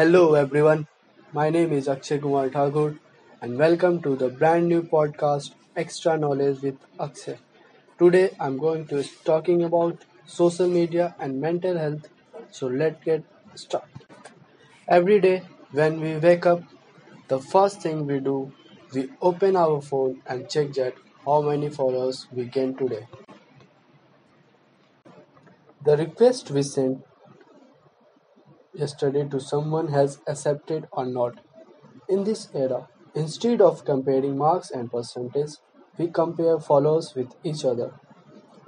Hello everyone, my name is Akshay Kumar Thakur and welcome to the brand new podcast Extra Knowledge with Akshay. Today I'm going to be talking about social media and mental health. So let's get started. Every day when we wake up, the first thing we do, we open our phone and check that how many followers we gain today. The request we sent yesterday to someone has accepted or not. In this era, instead of comparing marks and percentage, we compare followers with each other.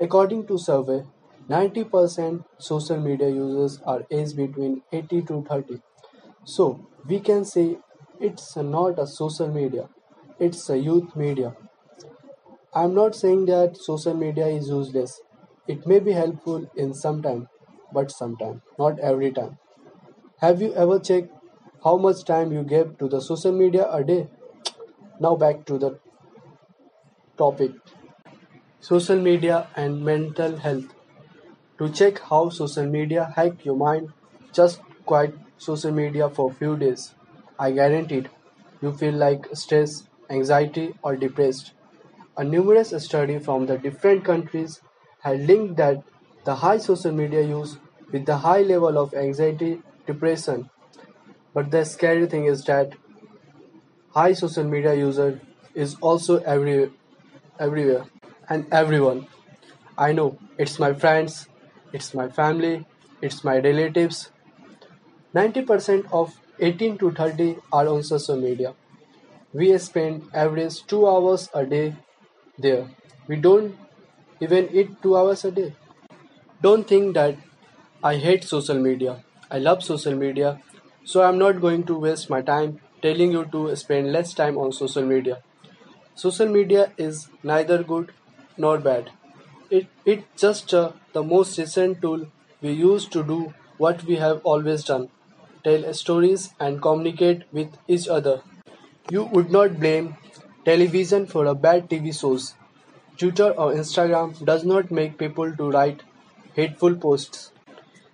According to survey, 90% social media users are aged between 80 to 30. So we can say it's not a social media, it's a youth media. I'm not saying that social media is useless. It may be helpful in some time, but sometime, not every time. Have you ever checked how much time you give to the social media a day? Now back to the topic social media and mental health. To check how social media hack your mind, just quiet social media for few days. I guarantee you feel like stress, anxiety or depressed. A numerous study from the different countries had linked that the high social media use with the high level of anxiety, depression. But the scary thing is that high social media user is also every, everywhere and everyone. I know it's my friends, it's my family, it's my relatives. 90% of 18 to 30 are on social media. We spend average 2 hours a day there. We don't even eat 2 hours a day. Don't think that I hate social media. I love social media. So I'm not going to waste my time telling you to spend less time on social media. Social media is neither good nor bad. It it's just uh, the most recent tool we use to do what we have always done. Tell stories and communicate with each other. You would not blame television for a bad TV shows. Twitter or Instagram does not make people to write hateful posts.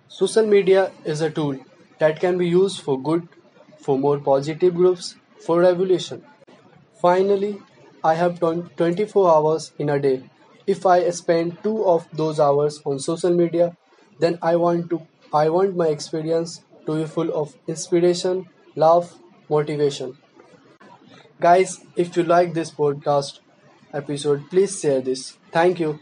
Social media is a tool that can be used for good, for more positive groups, for revolution. Finally, I have 24 hours in a day. If I spend 2 of those hours on social media, then I want to I want my experience to be full of inspiration, love, motivation. Guys, if you like this podcast episode, please share this. Thank you.